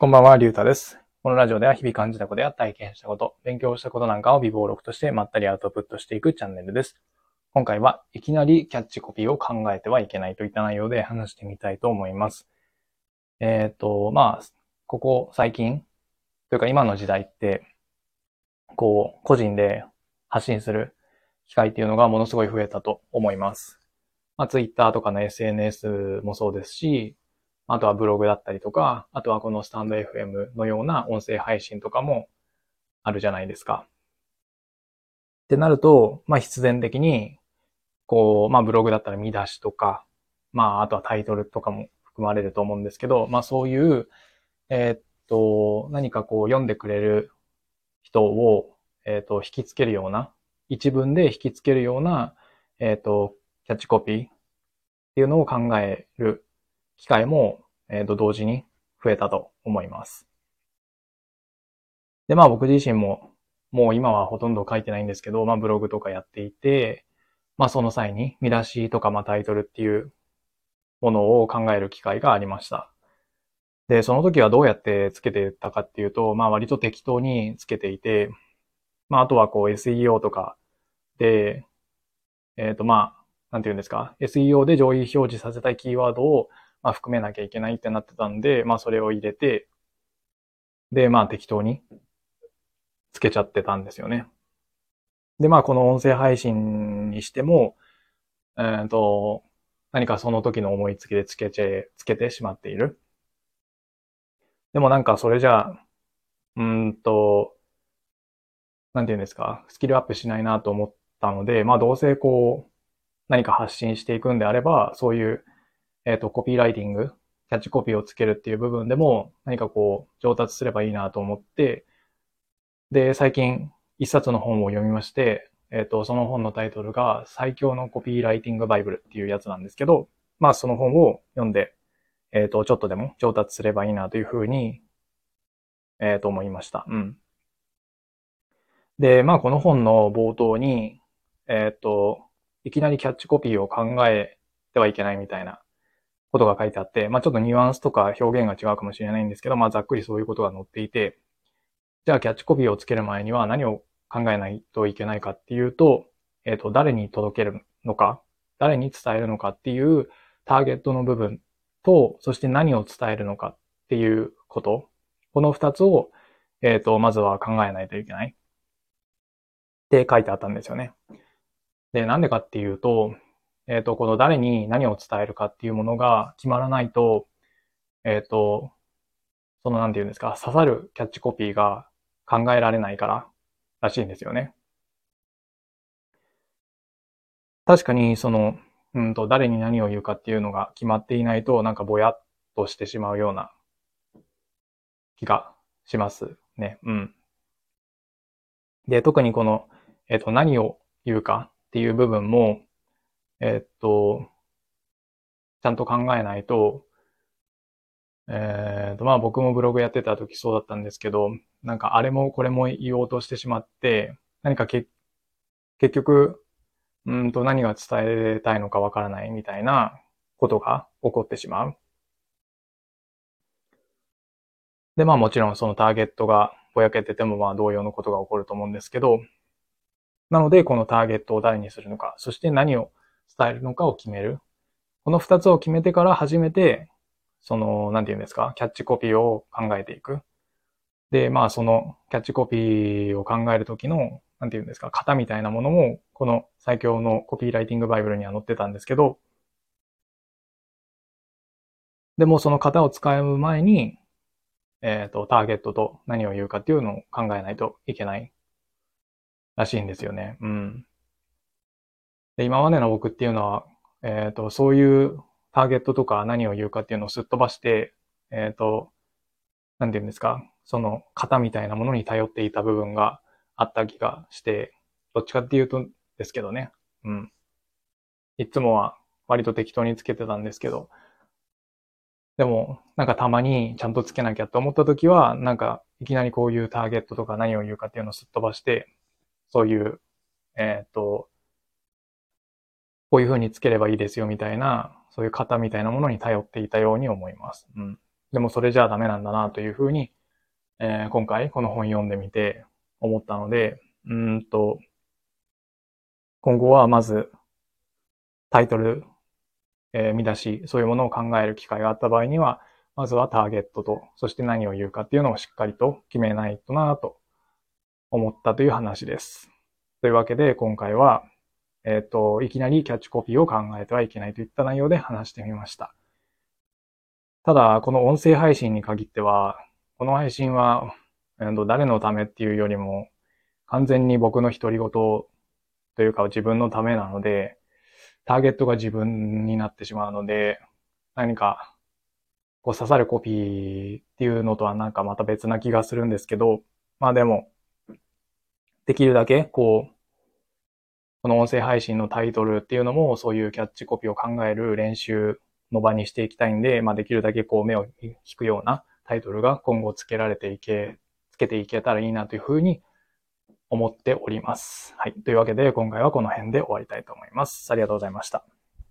こんばんは、りゅうたです。このラジオでは日々感じたことや体験したこと、勉強したことなんかを微暴録としてまったりアウトプットしていくチャンネルです。今回はいきなりキャッチコピーを考えてはいけないといった内容で話してみたいと思います。えっ、と、まあ、ここ最近、というか今の時代って、こう、個人で発信する機会っていうのがものすごい増えたと思います。まあ、Twitter とかの SNS もそうですし、あとはブログだったりとか、あとはこのスタンド FM のような音声配信とかもあるじゃないですか。ってなると、まあ必然的に、こう、まあブログだったら見出しとか、まああとはタイトルとかも含まれると思うんですけど、まあそういう、えーっと、何かこう読んでくれる人を、えーっと、引きつけるような、一文で引きつけるような、えーっと、キャッチコピーっていうのを考える機会も、えー、と同時に増えたと思います。で、まあ僕自身も、もう今はほとんど書いてないんですけど、まあブログとかやっていて、まあその際に見出しとかまあタイトルっていうものを考える機会がありました。で、その時はどうやってつけてたかっていうと、まあ割と適当につけていて、まああとはこう SEO とかで、えっ、とまあ、なんていうんですか、SEO で上位表示させたいキーワードをまあ、含めなきゃいけないってなってたんで、まあそれを入れて、で、まあ適当につけちゃってたんですよね。で、まあこの音声配信にしても、えっ、と、何かその時の思いつきでつけちつけてしまっている。でもなんかそれじゃあ、うんと、なんていうんですか、スキルアップしないなと思ったので、まあどうせこう、何か発信していくんであれば、そういうえっ、と、コピーライティング、キャッチコピーをつけるっていう部分でも何かこう上達すればいいなと思って、で、最近一冊の本を読みまして、えっ、と、その本のタイトルが最強のコピーライティングバイブルっていうやつなんですけど、まあその本を読んで、えっ、と、ちょっとでも上達すればいいなというふうに、えっ、と思いました。うん。で、まあこの本の冒頭に、えっ、と、いきなりキャッチコピーを考えてはいけないみたいなことが書いてあって、まあちょっとニュアンスとか表現が違うかもしれないんですけど、まあざっくりそういうことが載っていて、じゃあキャッチコピーをつける前には何を考えないといけないかっていうと、えっ、と、誰に届けるのか、誰に伝えるのかっていうターゲットの部分と、そして何を伝えるのかっていうこと、この二つを、えっ、と、まずは考えないといけないって書いてあったんですよね。で、なんでかっていうと、えっ、と、この誰に何を伝えるかっていうものが決まらないと、えっ、と、そのなんていうんですか、刺さるキャッチコピーが考えられないかららしいんですよね。確かに、その、うんと、誰に何を言うかっていうのが決まっていないと、なんかぼやっとしてしまうような気がしますね。うん。で、特にこの、えっ、と、何を言うかっていう部分も、えっと、ちゃんと考えないと、えっと、まあ僕もブログやってた時そうだったんですけど、なんかあれもこれも言おうとしてしまって、何かけ結局、うんと何が伝えたいのかわからないみたいなことが起こってしまう。で、まあもちろんそのターゲットがぼやけててもまあ同様のことが起こると思うんですけど、なのでこのターゲットを誰にするのか、そして何を伝えるのかを決める。この二つを決めてから初めて、その、なんて言うんですか、キャッチコピーを考えていく。で、まあそのキャッチコピーを考えるときの、なんて言うんですか、型みたいなものも、この最強のコピーライティングバイブルには載ってたんですけど、でもその型を使う前に、えっ、と、ターゲットと何を言うかっていうのを考えないといけないらしいんですよね。うん。で、今までの僕っていうのは、えっ、と、そういうターゲットとか何を言うかっていうのをすっ飛ばして、えっ、と、なんて言うんですか、その型みたいなものに頼っていた部分があった気がして、どっちかっていうとですけどね。うん。いつもは割と適当につけてたんですけど、でも、なんかたまにちゃんとつけなきゃと思った時は、なんかいきなりこういうターゲットとか何を言うかっていうのをすっ飛ばして、そういう、えっ、と、こういう風につければいいですよみたいな、そういう型みたいなものに頼っていたように思います。うん。でもそれじゃあダメなんだなというふうに、えー、今回この本読んでみて思ったので、うんと、今後はまずタイトル、えー、見出し、そういうものを考える機会があった場合には、まずはターゲットと、そして何を言うかっていうのをしっかりと決めないとなと思ったという話です。というわけで今回は、えっ、ー、と、いきなりキャッチコピーを考えてはいけないといった内容で話してみました。ただ、この音声配信に限っては、この配信は、えー、と誰のためっていうよりも、完全に僕の独り言というか自分のためなので、ターゲットが自分になってしまうので、何か、こう刺さるコピーっていうのとはなんかまた別な気がするんですけど、まあでも、できるだけ、こう、この音声配信のタイトルっていうのもそういうキャッチコピーを考える練習の場にしていきたいんで、まあできるだけこう目を引くようなタイトルが今後つけられていけ、つけていけたらいいなというふうに思っております。はい。というわけで、今回はこの辺で終わりたいと思います。ありがとうございました。